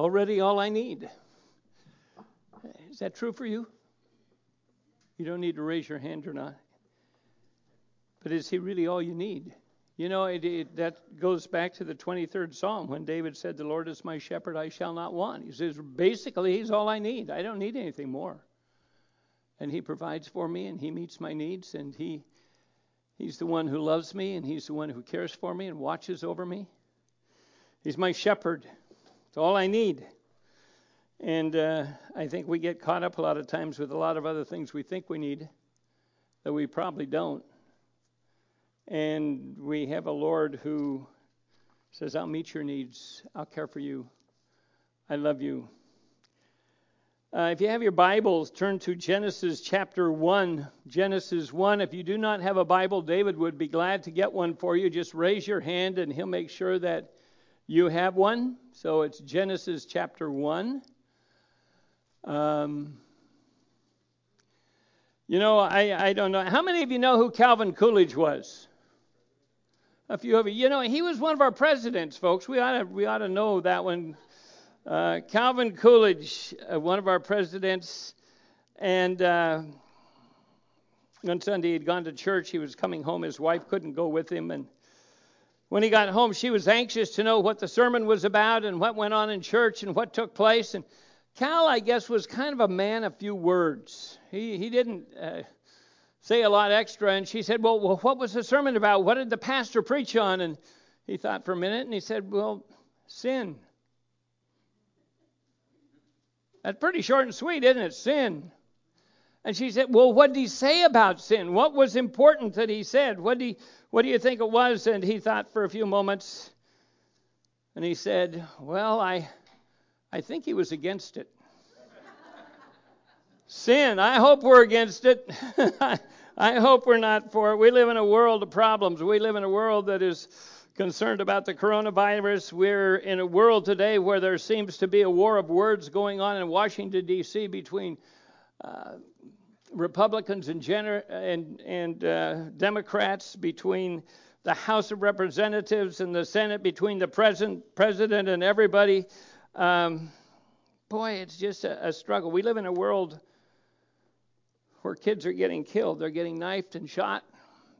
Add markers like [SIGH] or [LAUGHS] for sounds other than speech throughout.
already all I need. Is that true for you? You don't need to raise your hand or not. But is he really all you need? You know, it, it, that goes back to the 23rd Psalm when David said, The Lord is my shepherd, I shall not want. He says, basically, he's all I need. I don't need anything more. And he provides for me and he meets my needs and he he's the one who loves me and he's the one who cares for me and watches over me. He's my shepherd. It's all I need. And uh, I think we get caught up a lot of times with a lot of other things we think we need that we probably don't. And we have a Lord who says, I'll meet your needs, I'll care for you, I love you. Uh, if you have your Bibles, turn to Genesis chapter 1. Genesis 1. If you do not have a Bible, David would be glad to get one for you. Just raise your hand and he'll make sure that you have one. So it's Genesis chapter 1. Um, you know, I, I don't know. How many of you know who Calvin Coolidge was? A few of you. You know, he was one of our presidents, folks. We ought to, we ought to know that one. Uh, Calvin Coolidge, uh, one of our presidents, and uh, one Sunday he'd gone to church. He was coming home. His wife couldn't go with him, and when he got home, she was anxious to know what the sermon was about and what went on in church and what took place. And Cal, I guess, was kind of a man of few words. He he didn't uh, say a lot extra. And she said, well, well, what was the sermon about? What did the pastor preach on? And he thought for a minute and he said, Well, sin. That's pretty short and sweet, isn't it? Sin. And she said, Well, what did he say about sin? What was important that he said? What, did he, what do you think it was? And he thought for a few moments. And he said, Well, I, I think he was against it. [LAUGHS] Sin, I hope we're against it. [LAUGHS] I hope we're not for it. We live in a world of problems. We live in a world that is concerned about the coronavirus. We're in a world today where there seems to be a war of words going on in Washington, D.C., between Republicans and, gener- and, and uh, Democrats, between the House of Representatives and the Senate, between the president, president and everybody. Um, boy, it's just a, a struggle. We live in a world where kids are getting killed. They're getting knifed and shot.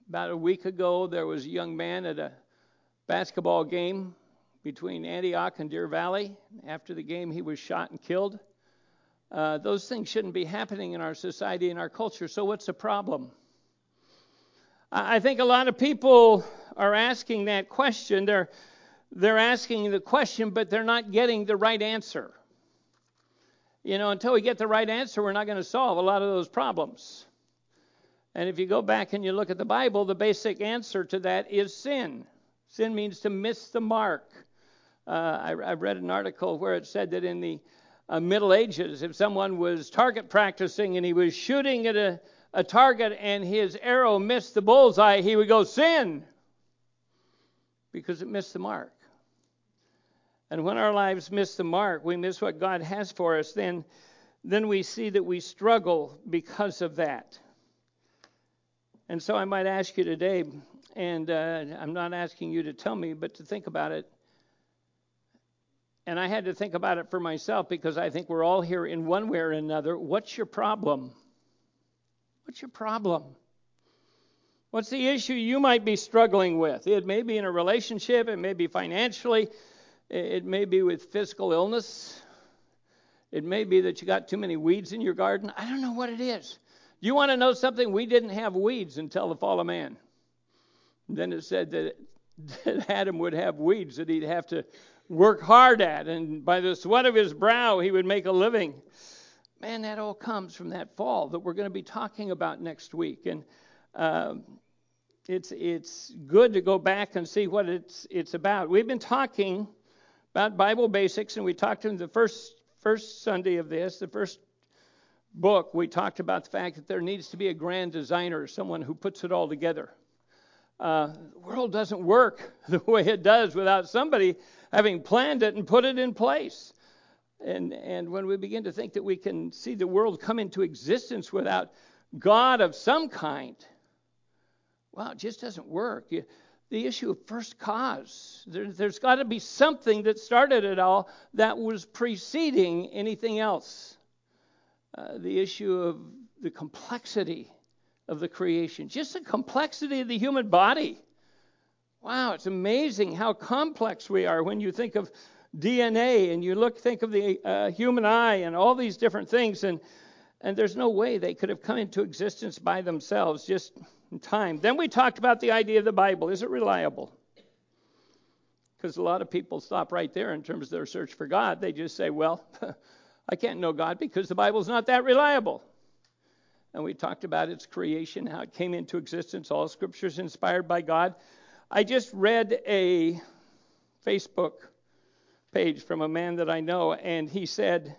About a week ago, there was a young man at a basketball game between Antioch and Deer Valley. After the game, he was shot and killed. Uh, those things shouldn't be happening in our society and our culture. So, what's the problem? I think a lot of people are asking that question. They're they're asking the question, but they're not getting the right answer. You know, until we get the right answer, we're not going to solve a lot of those problems. And if you go back and you look at the Bible, the basic answer to that is sin. Sin means to miss the mark. Uh, I, I, read an article where it said that in the uh, Middle Ages, if someone was target practicing and he was shooting at a, a target and his arrow missed the bullseye, he would go, Sin! Because it missed the mark. And when our lives miss the mark, we miss what God has for us, then, then we see that we struggle because of that. And so I might ask you today, and uh, I'm not asking you to tell me, but to think about it. And I had to think about it for myself because I think we're all here in one way or another. What's your problem? What's your problem? What's the issue you might be struggling with? It may be in a relationship, it may be financially, it may be with physical illness. It may be that you got too many weeds in your garden. I don't know what it is. You want to know something? We didn't have weeds until the fall of man. And then it said that, [LAUGHS] that Adam would have weeds that he'd have to work hard at, and by the sweat of his brow he would make a living. Man, that all comes from that fall that we're going to be talking about next week. And um, it's it's good to go back and see what it's it's about. We've been talking about Bible basics, and we talked in the first first Sunday of this, the first book, we talked about the fact that there needs to be a grand designer, someone who puts it all together. Uh, the world doesn't work [LAUGHS] the way it does without somebody having planned it and put it in place. And, and when we begin to think that we can see the world come into existence without God of some kind, well, it just doesn't work. You, the issue of first cause. There, has got to be something that started it all that was preceding anything else. Uh, the issue of the complexity of the creation, just the complexity of the human body. Wow, it's amazing how complex we are when you think of DNA and you look think of the uh, human eye and all these different things and and there's no way they could have come into existence by themselves just in time. Then we talked about the idea of the Bible. Is it reliable? Because a lot of people stop right there in terms of their search for God. They just say, well, [LAUGHS] I can't know God because the Bible's not that reliable. And we talked about its creation, how it came into existence, all scriptures inspired by God. I just read a Facebook page from a man that I know, and he said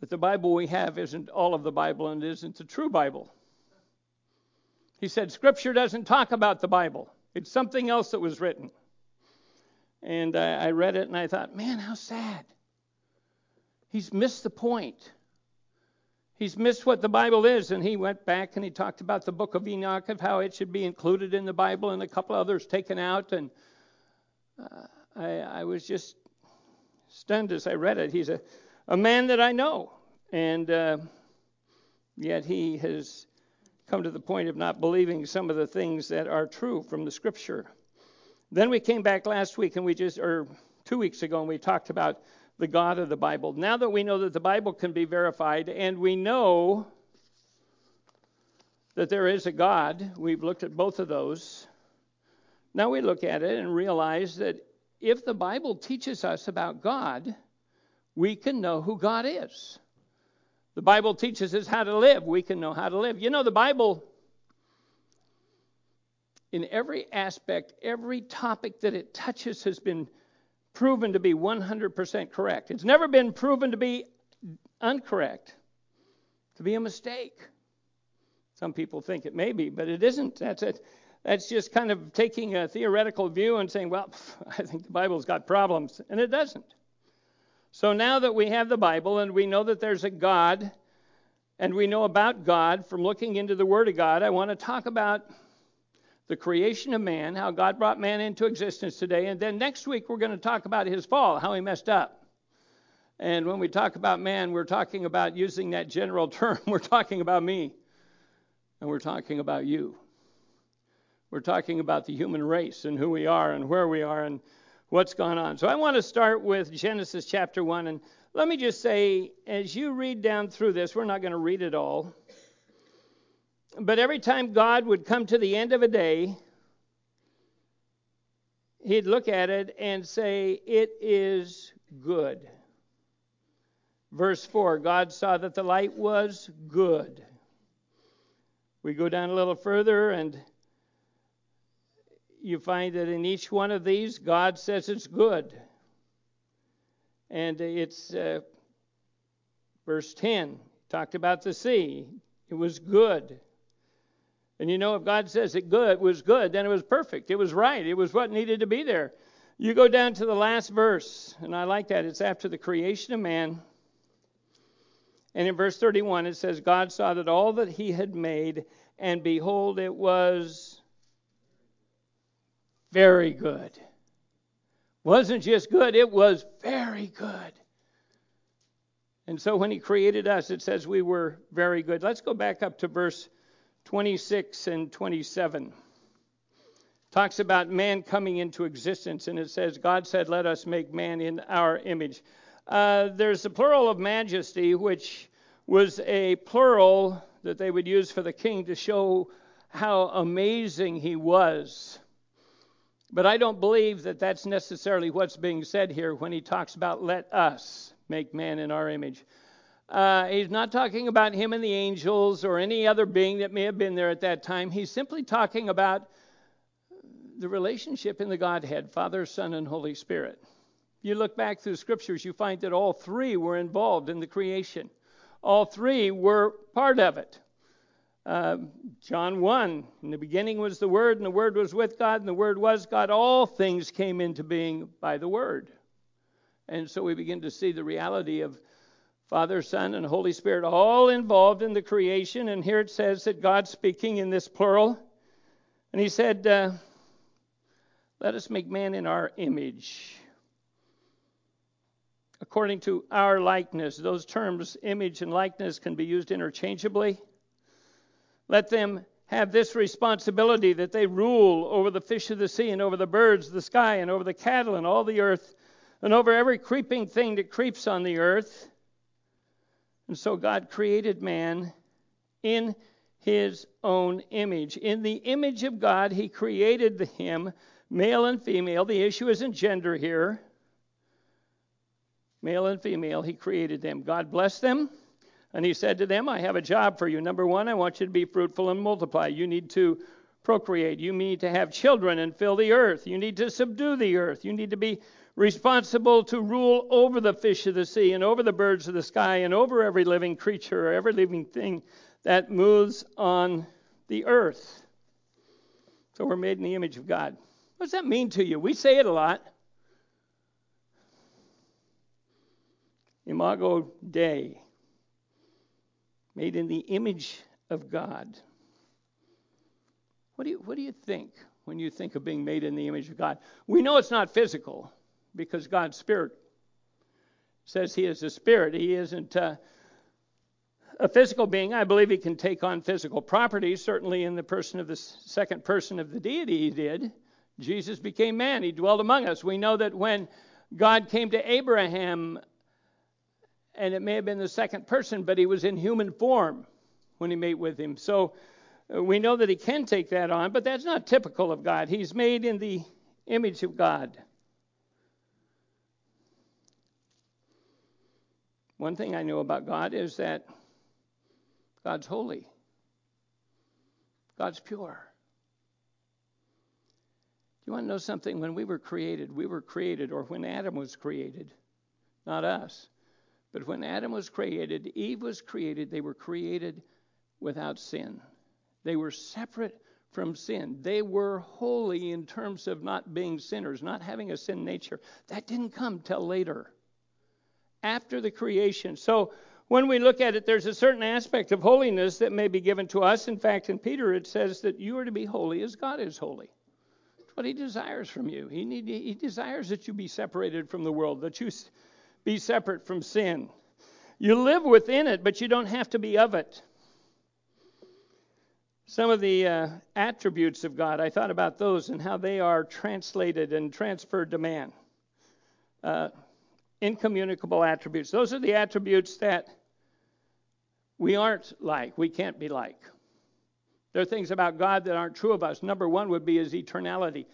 that the Bible we have isn't all of the Bible and isn't the true Bible. He said, Scripture doesn't talk about the Bible, it's something else that was written. And I read it and I thought, man, how sad. He's missed the point. He's missed what the Bible is, and he went back and he talked about the book of Enoch, of how it should be included in the Bible, and a couple others taken out. And uh, I, I was just stunned as I read it. He's a, a man that I know, and uh, yet he has come to the point of not believing some of the things that are true from the Scripture. Then we came back last week, and we just, or two weeks ago, and we talked about the God of the Bible. Now that we know that the Bible can be verified and we know that there is a God, we've looked at both of those. Now we look at it and realize that if the Bible teaches us about God, we can know who God is. The Bible teaches us how to live. We can know how to live. You know, the Bible, in every aspect, every topic that it touches, has been proven to be 100% correct. It's never been proven to be incorrect, to be a mistake. Some people think it may be, but it isn't. That's it. That's just kind of taking a theoretical view and saying, well, [LAUGHS] I think the Bible's got problems, and it doesn't. So now that we have the Bible and we know that there's a God, and we know about God from looking into the Word of God, I want to talk about the creation of man, how God brought man into existence today. And then next week, we're going to talk about his fall, how he messed up. And when we talk about man, we're talking about using that general [LAUGHS] term. We're talking about me. And we're talking about you. We're talking about the human race and who we are and where we are and what's gone on. So I want to start with Genesis chapter 1. And let me just say, as you read down through this, we're not going to read it all. But every time God would come to the end of a day, he'd look at it and say, It is good. Verse 4 God saw that the light was good. We go down a little further, and you find that in each one of these, God says it's good. And it's uh, verse 10 talked about the sea. It was good. And you know, if God says it good was good, then it was perfect. It was right. It was what needed to be there. You go down to the last verse, and I like that. It's after the creation of man. And in verse 31, it says, God saw that all that he had made, and behold, it was very good. Wasn't just good, it was very good. And so when he created us, it says we were very good. Let's go back up to verse 26 and 27 talks about man coming into existence, and it says, God said, Let us make man in our image. Uh, there's the plural of majesty, which was a plural that they would use for the king to show how amazing he was. But I don't believe that that's necessarily what's being said here when he talks about let us make man in our image. Uh, he's not talking about him and the angels or any other being that may have been there at that time. He's simply talking about the relationship in the Godhead Father, Son, and Holy Spirit. You look back through scriptures, you find that all three were involved in the creation, all three were part of it. Uh, John 1 In the beginning was the Word, and the Word was with God, and the Word was God. All things came into being by the Word. And so we begin to see the reality of Father, Son, and Holy Spirit, all involved in the creation. And here it says that God's speaking in this plural. And he said, uh, Let us make man in our image, according to our likeness. Those terms, image and likeness, can be used interchangeably. Let them have this responsibility that they rule over the fish of the sea and over the birds of the sky and over the cattle and all the earth and over every creeping thing that creeps on the earth. And so God created man in his own image. In the image of God, he created him, male and female. The issue isn't gender here. Male and female, he created them. God blessed them, and he said to them, I have a job for you. Number one, I want you to be fruitful and multiply. You need to procreate. You need to have children and fill the earth. You need to subdue the earth. You need to be responsible to rule over the fish of the sea and over the birds of the sky and over every living creature or every living thing that moves on the earth. So we're made in the image of God. What does that mean to you? We say it a lot. Imago Dei, made in the image of God. What do you, what do you think when you think of being made in the image of God? We know it's not physical because God's Spirit says He is a spirit. He isn't. Uh, a physical being, I believe he can take on physical properties. Certainly, in the person of the second person of the deity, he did. Jesus became man, he dwelled among us. We know that when God came to Abraham, and it may have been the second person, but he was in human form when he met with him. So uh, we know that he can take that on, but that's not typical of God. He's made in the image of God. One thing I know about God is that God's holy. God's pure. Do you want to know something? When we were created, we were created, or when Adam was created, not us, but when Adam was created, Eve was created, they were created without sin. They were separate from sin. They were holy in terms of not being sinners, not having a sin nature. That didn't come till later, after the creation. So when we look at it, there's a certain aspect of holiness that may be given to us. In fact, in Peter, it says that you are to be holy as God is holy. That's what he desires from you. He, need, he desires that you be separated from the world, that you be separate from sin. You live within it, but you don't have to be of it. Some of the uh, attributes of God, I thought about those and how they are translated and transferred to man. Uh, incommunicable attributes. Those are the attributes that we aren't like, we can't be like. There are things about God that aren't true of us. Number one would be his eternality.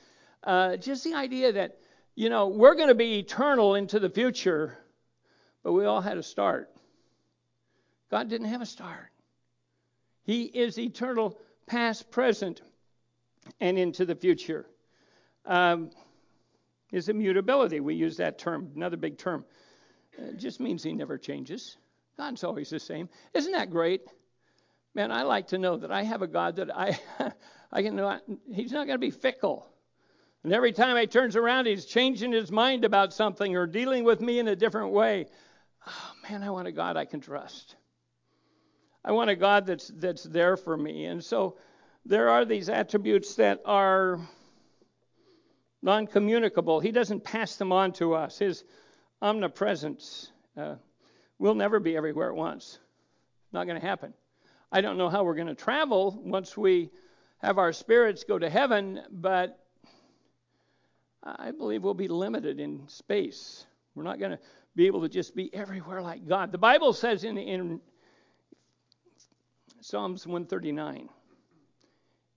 Uh, just the idea that, you know, we're going to be eternal into the future, but we all had a start. God didn't have a start. He is eternal, past, present, and into the future. Um, his immutability, we use that term, another big term. It just means he never changes. God's always the same. Isn't that great? Man, I like to know that I have a God that I, [LAUGHS] I can know He's not going to be fickle. And every time I turns around, He's changing His mind about something or dealing with me in a different way. Oh, man, I want a God I can trust. I want a God that's that's there for me. And so there are these attributes that are non-communicable. He doesn't pass them on to us. His omnipresence. Uh, We'll never be everywhere at once. Not going to happen. I don't know how we're going to travel once we have our spirits go to heaven, but I believe we'll be limited in space. We're not going to be able to just be everywhere like God. The Bible says in, in Psalms 139,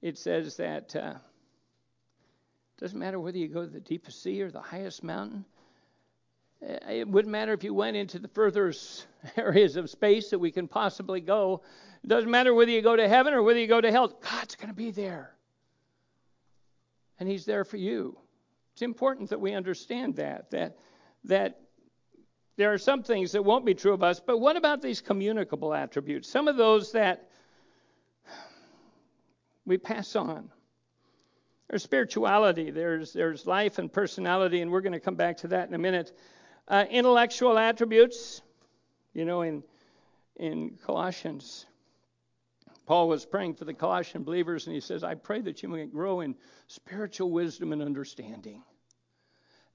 it says that uh, doesn't matter whether you go to the deepest sea or the highest mountain, uh, it wouldn't matter if you went into the furthest [LAUGHS] areas of space that we can possibly go. It doesn't matter whether you go to heaven or whether you go to hell. God's going to be there. And He's there for you. It's important that we understand that, that, that there are some things that won't be true of us, but what about these communicable attributes? Some of those that we pass on. There's spirituality, there's, there's life and personality, and we're going to come back to that in a minute. Uh, intellectual attributes, you know, in in Colossians, Paul was praying for the Colossian believers, and he says, I pray that you may grow in spiritual wisdom and understanding.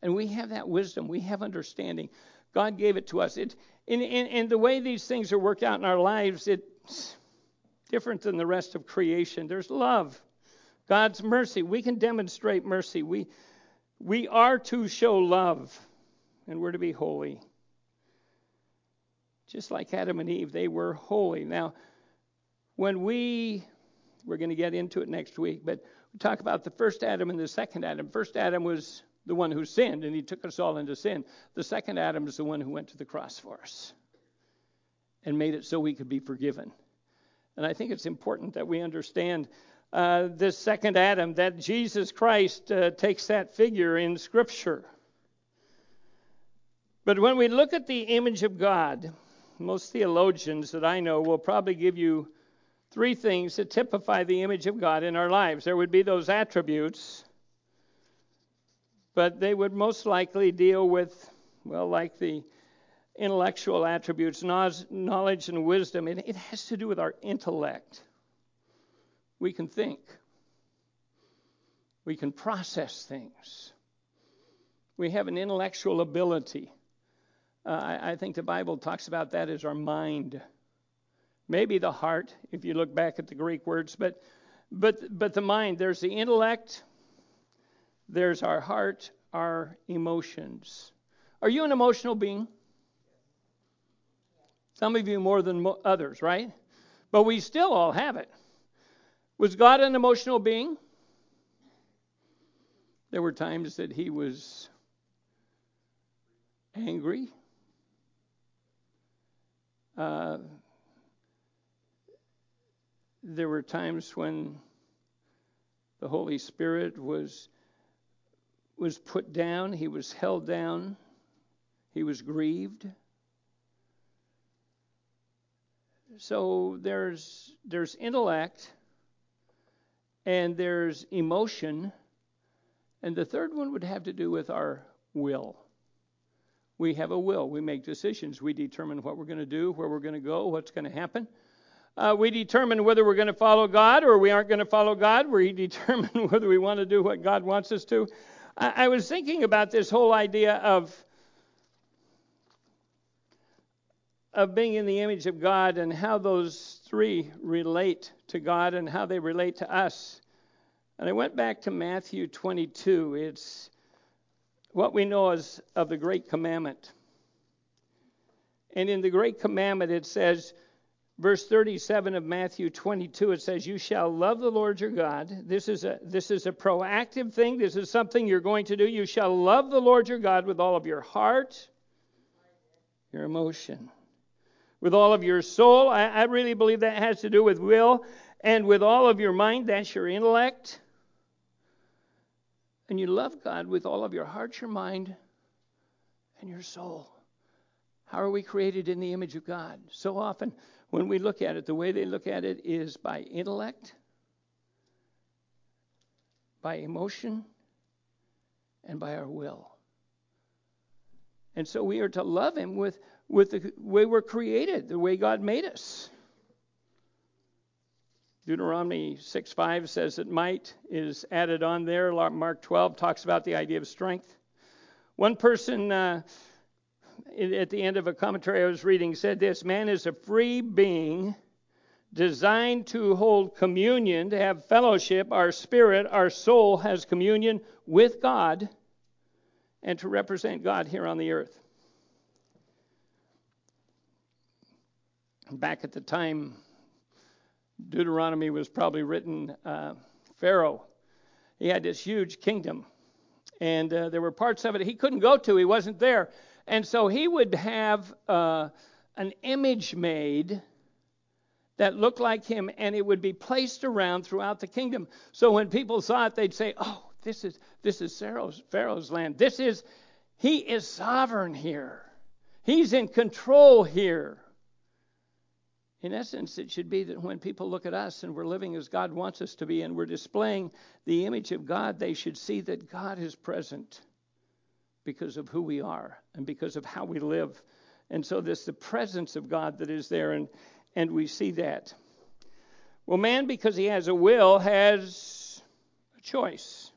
And we have that wisdom, we have understanding. God gave it to us. It, in, in, in the way these things are worked out in our lives, it's different than the rest of creation. There's love, God's mercy. We can demonstrate mercy. We, we are to show love, and we're to be holy. Just like Adam and Eve, they were holy. Now, when we, we're going to get into it next week, but we talk about the first Adam and the second Adam. First Adam was the one who sinned, and he took us all into sin. The second Adam is the one who went to the cross for us and made it so we could be forgiven. And I think it's important that we understand uh, this second Adam, that Jesus Christ uh, takes that figure in Scripture. But when we look at the image of God, most theologians that I know will probably give you three things that typify the image of God in our lives. There would be those attributes, but they would most likely deal with, well, like the intellectual attributes, knowledge and wisdom. It, it has to do with our intellect. We can think, we can process things, we have an intellectual ability. Uh, I, I think the Bible talks about that as our mind maybe the heart, if you look back at the Greek words, but but but the mind. There's the intellect. There's our heart, our emotions. Are you an emotional being? Some of you more than others, right? But we still all have it. Was God an emotional being? There were times that he was angry. Uh, there were times when the Holy Spirit was was put down, he was held down, he was grieved. So there's there's intellect and there's emotion and the third one would have to do with our will. We have a will. We make decisions. We determine what we're going to do, where we're going to go, what's going to happen. Uh, we determine whether we're going to follow God or we aren't going to follow God. We [LAUGHS] determine whether we want to do what God wants us to. I, I was thinking about this whole idea of of being in the image of God and how those three relate to God and how they relate to us. And I went back to Matthew 22. It's what we know as of the great commandment. And in the great commandment it says verse 37 of Matthew 22 it says you shall love the Lord your God this is a this is a proactive thing this is something you're going to do you shall love the Lord your God with all of your heart your emotion with all of your soul. I, I really believe that has to do with will and with all of your mind. That's your intellect. And you love God with all of your heart your mind and your soul. How are we created in the image of God? So often when we look at it, the way they look at it is by intellect, by emotion, and by our will. And so we are to love Him with, with the way we're created, the way God made us. Deuteronomy 6:5 says that might is added on there. Mark 12 talks about the idea of strength. One person uh, at the end of a commentary I was reading said this man is a free being designed to hold communion, to have fellowship. Our spirit, our soul has communion with God and to represent God here on the earth. Back at the time Deuteronomy was probably written, uh, Pharaoh, he had this huge kingdom. And uh, there were parts of it he couldn't go to, he wasn't there. And so he would have uh, an image made that looked like him, and it would be placed around throughout the kingdom. So when people saw it, they'd say, "Oh, this is this is Pharaoh's, Pharaoh's land. This is he is sovereign here. He's in control here." In essence, it should be that when people look at us and we're living as God wants us to be and we're displaying the image of God, they should see that God is present because of who we are and because of how we live. And so there's the presence of God that is there, and, and we see that. Well, man, because he has a will, has a choice.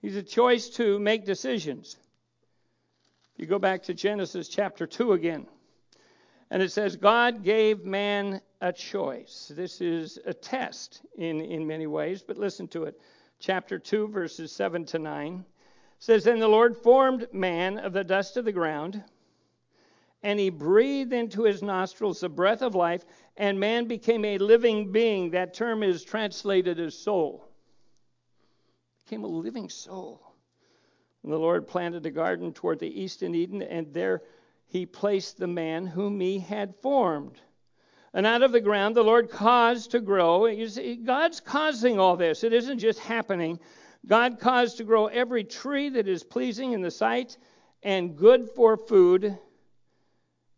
He's a choice to make decisions. You go back to Genesis chapter 2 again. And it says, God gave man a choice. This is a test in, in many ways, but listen to it. Chapter 2, verses 7 to 9 says, Then the Lord formed man of the dust of the ground, and he breathed into his nostrils the breath of life, and man became a living being. That term is translated as soul. Became a living soul. And the Lord planted a garden toward the east in Eden, and there he placed the man whom he had formed. And out of the ground the Lord caused to grow. You see, God's causing all this. It isn't just happening. God caused to grow every tree that is pleasing in the sight and good for food.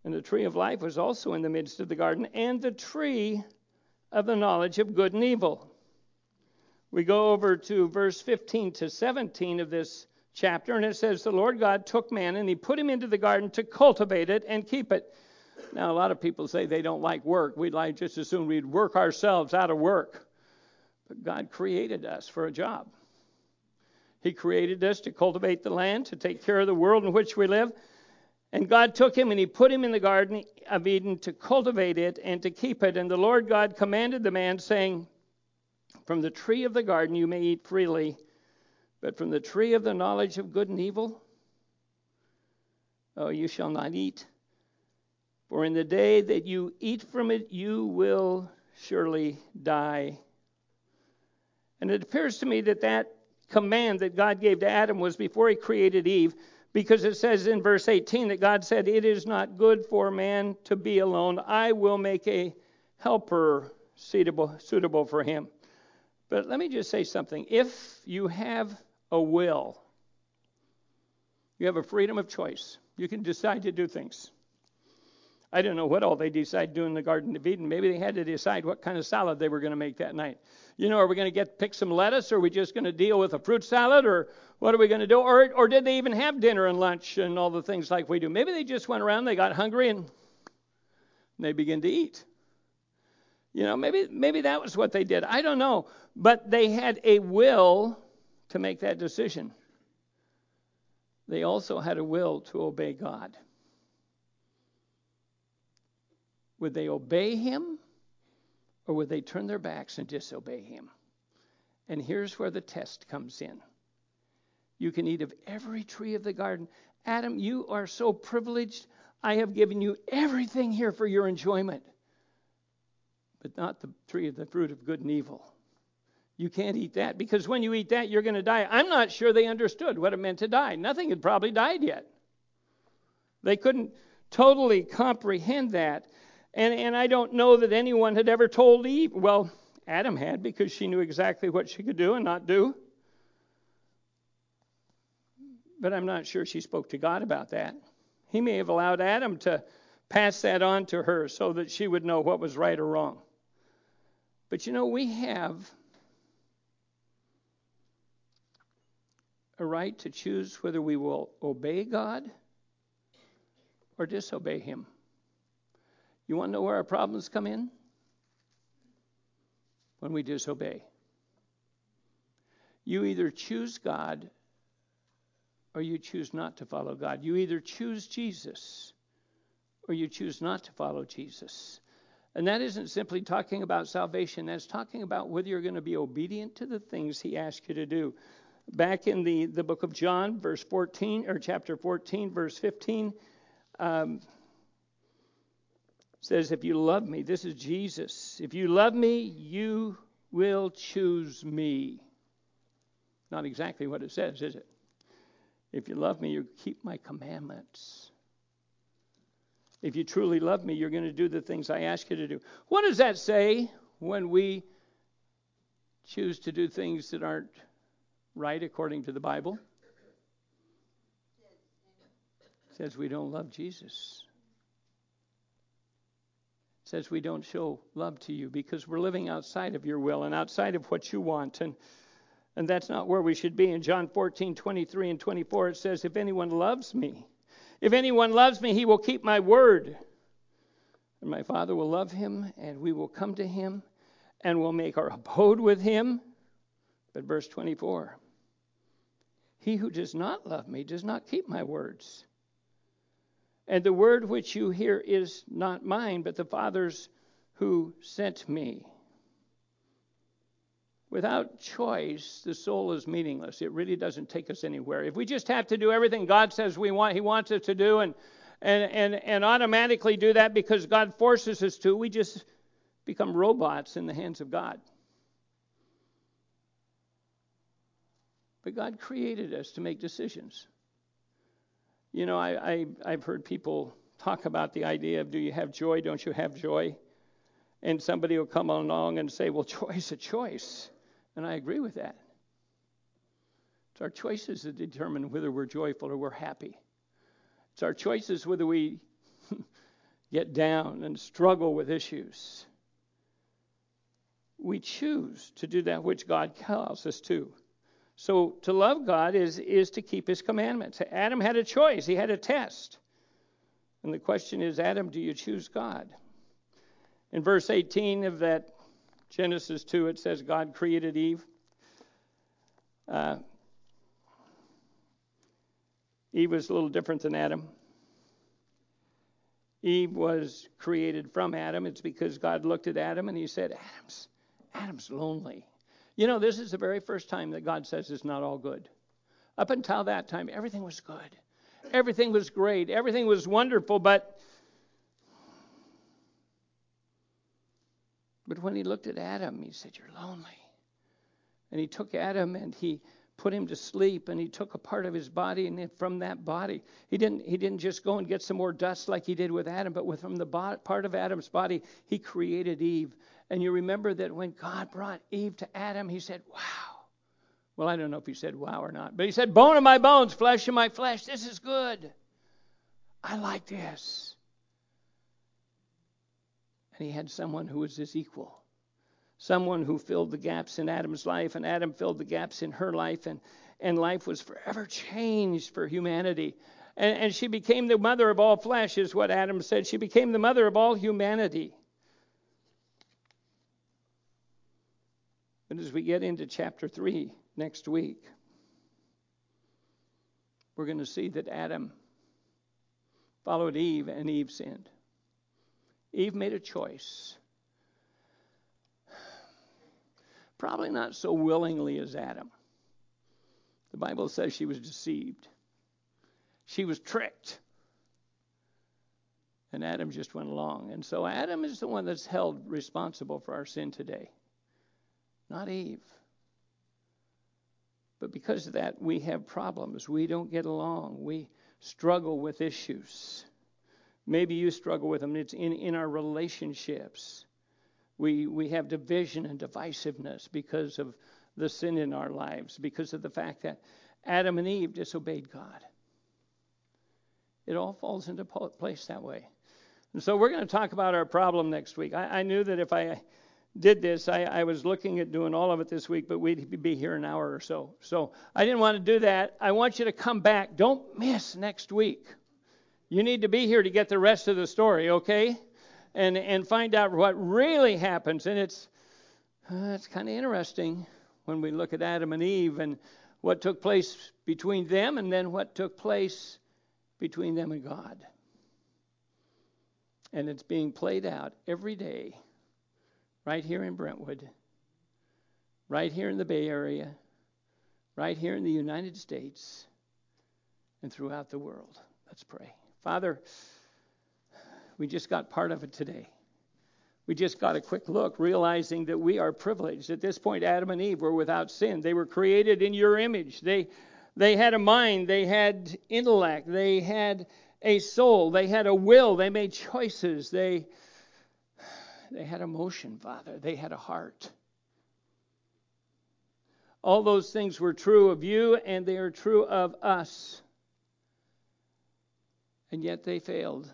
And the tree of life was also in the midst of the garden, and the tree of the knowledge of good and evil. We go over to verse 15 to 17 of this chapter, and it says, The Lord God took man and he put him into the garden to cultivate it and keep it. Now, a lot of people say they don't like work. We'd like just as soon we'd work ourselves out of work. But God created us for a job. He created us to cultivate the land, to take care of the world in which we live. And God took him and he put him in the Garden of Eden to cultivate it and to keep it. And the Lord God commanded the man, saying, From the tree of the garden you may eat freely, but from the tree of the knowledge of good and evil, oh, you shall not eat. For in the day that you eat from it, you will surely die. And it appears to me that that command that God gave to Adam was before he created Eve, because it says in verse 18 that God said, It is not good for man to be alone. I will make a helper suitable, suitable for him. But let me just say something. If you have a will. You have a freedom of choice. You can decide to do things. I don't know what all they decided to do in the Garden of Eden. Maybe they had to decide what kind of salad they were going to make that night. You know, are we going to get pick some lettuce, or are we just going to deal with a fruit salad, or what are we going to do? Or, or did they even have dinner and lunch and all the things like we do? Maybe they just went around, they got hungry, and they began to eat. You know, maybe maybe that was what they did. I don't know, but they had a will to make that decision. They also had a will to obey God. Would they obey Him or would they turn their backs and disobey Him? And here's where the test comes in. You can eat of every tree of the garden. Adam, you are so privileged. I have given you everything here for your enjoyment, but not the tree of the fruit of good and evil. You can't eat that because when you eat that, you're going to die. I'm not sure they understood what it meant to die. Nothing had probably died yet. They couldn't totally comprehend that. And, and I don't know that anyone had ever told Eve. Well, Adam had because she knew exactly what she could do and not do. But I'm not sure she spoke to God about that. He may have allowed Adam to pass that on to her so that she would know what was right or wrong. But you know, we have a right to choose whether we will obey God or disobey Him. You want to know where our problems come in? When we disobey. You either choose God or you choose not to follow God. You either choose Jesus or you choose not to follow Jesus. And that isn't simply talking about salvation, that's talking about whether you're going to be obedient to the things He asks you to do back in the, the book of John, verse 14, or chapter 14, verse 15, um, says, If you love me, this is Jesus. If you love me, you will choose me. Not exactly what it says, is it? If you love me, you keep my commandments. If you truly love me, you're going to do the things I ask you to do. What does that say when we choose to do things that aren't right according to the Bible? Says we don't love Jesus. It says we don't show love to you because we're living outside of your will and outside of what you want. And and that's not where we should be. In John 14, 23 and 24, it says, If anyone loves me, if anyone loves me, he will keep my word. And my Father will love him, and we will come to him, and will make our abode with him. But verse 24 He who does not love me does not keep my words. And the word which you hear is not mine, but the Father's who sent me. Without choice, the soul is meaningless. It really doesn't take us anywhere. If we just have to do everything God says we want, He wants us to do, and and and, and automatically do that because God forces us to, we just become robots in the hands of God. But God created us to make decisions. You know, I, I I've heard people talk about the idea of do you have joy? Don't you have joy? And somebody will come along and say, well, [LAUGHS] is a choice. And I agree with that. It's our choices that determine whether we're joyful or we're happy. It's our choices whether we [LAUGHS] get down and struggle with issues. We choose to do that which God calls us to. So to love God is, is to keep his commandments. Adam had a choice, he had a test. And the question is, Adam, do you choose God? In verse 18 of that Genesis 2, it says God created Eve. Uh, Eve was a little different than Adam. Eve was created from Adam. It's because God looked at Adam and he said, Adam's, Adam's lonely. You know, this is the very first time that God says it's not all good. Up until that time, everything was good. Everything was great. Everything was wonderful, but But when he looked at Adam, he said, You're lonely. And he took Adam and he put him to sleep and he took a part of his body and from that body he didn't he didn't just go and get some more dust like he did with Adam but with from the part of Adam's body he created Eve. And you remember that when God brought Eve to Adam he said wow. Well I don't know if he said wow or not but he said bone of my bones flesh of my flesh this is good. I like this. And he had someone who was his equal. Someone who filled the gaps in Adam's life, and Adam filled the gaps in her life, and, and life was forever changed for humanity. And, and she became the mother of all flesh, is what Adam said. She became the mother of all humanity. But as we get into chapter 3 next week, we're going to see that Adam followed Eve and Eve sinned. Eve made a choice. Probably not so willingly as Adam. The Bible says she was deceived, she was tricked. And Adam just went along. And so Adam is the one that's held responsible for our sin today, not Eve. But because of that, we have problems. We don't get along. We struggle with issues. Maybe you struggle with them. It's in, in our relationships. We, we have division and divisiveness because of the sin in our lives, because of the fact that Adam and Eve disobeyed God. It all falls into place that way. And so we're going to talk about our problem next week. I, I knew that if I did this, I, I, was looking at doing all of it this week, but we'd be here an hour or so. So I didn't want to do that. I want you to come back. Don't miss next week. You need to be here to get the rest of the story, okay? And and find out what really happens. And it's uh, it's kind of interesting when we look at Adam and Eve and what took place between them and then what took place between them and God. And it's being played out every day right here in Brentwood, right here in the Bay Area, right here in the United States, and throughout the world. Let's pray. Father, we just got part of it today. We just got a quick look, realizing that we are privileged. At this point, Adam and Eve were without sin. They were created in your image. They, they had a mind, they had intellect, they had a soul, they had a will, they made choices, they, they had emotion, Father, they had a heart. All those things were true of you, and they are true of us. And yet they failed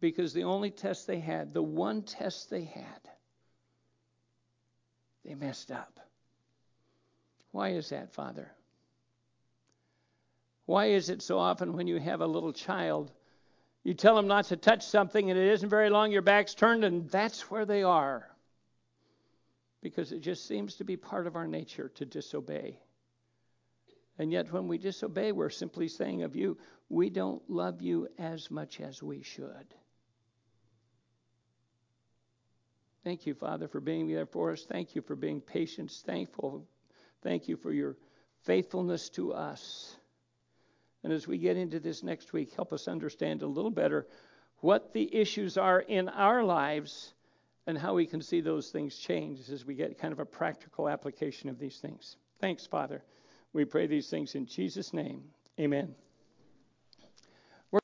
because the only test they had, the one test they had, they messed up. Why is that, Father? Why is it so often when you have a little child, You tell them not to touch something, and it isn't very long, your back's turned, and that's where they are. Because it just seems to be part of our nature to disobey. And yet, when we disobey, we're simply saying of you, we don't love you as much as we should. Thank you, Father, for being there for us. Thank you for being patient, thankful. Thank you for your faithfulness to us. And as we get into this next week, help us understand a little better what the issues are in our lives and how we can see those things change as we get kind of a practical application of these things. Thanks, Father. We pray these things in Jesus' name. Amen.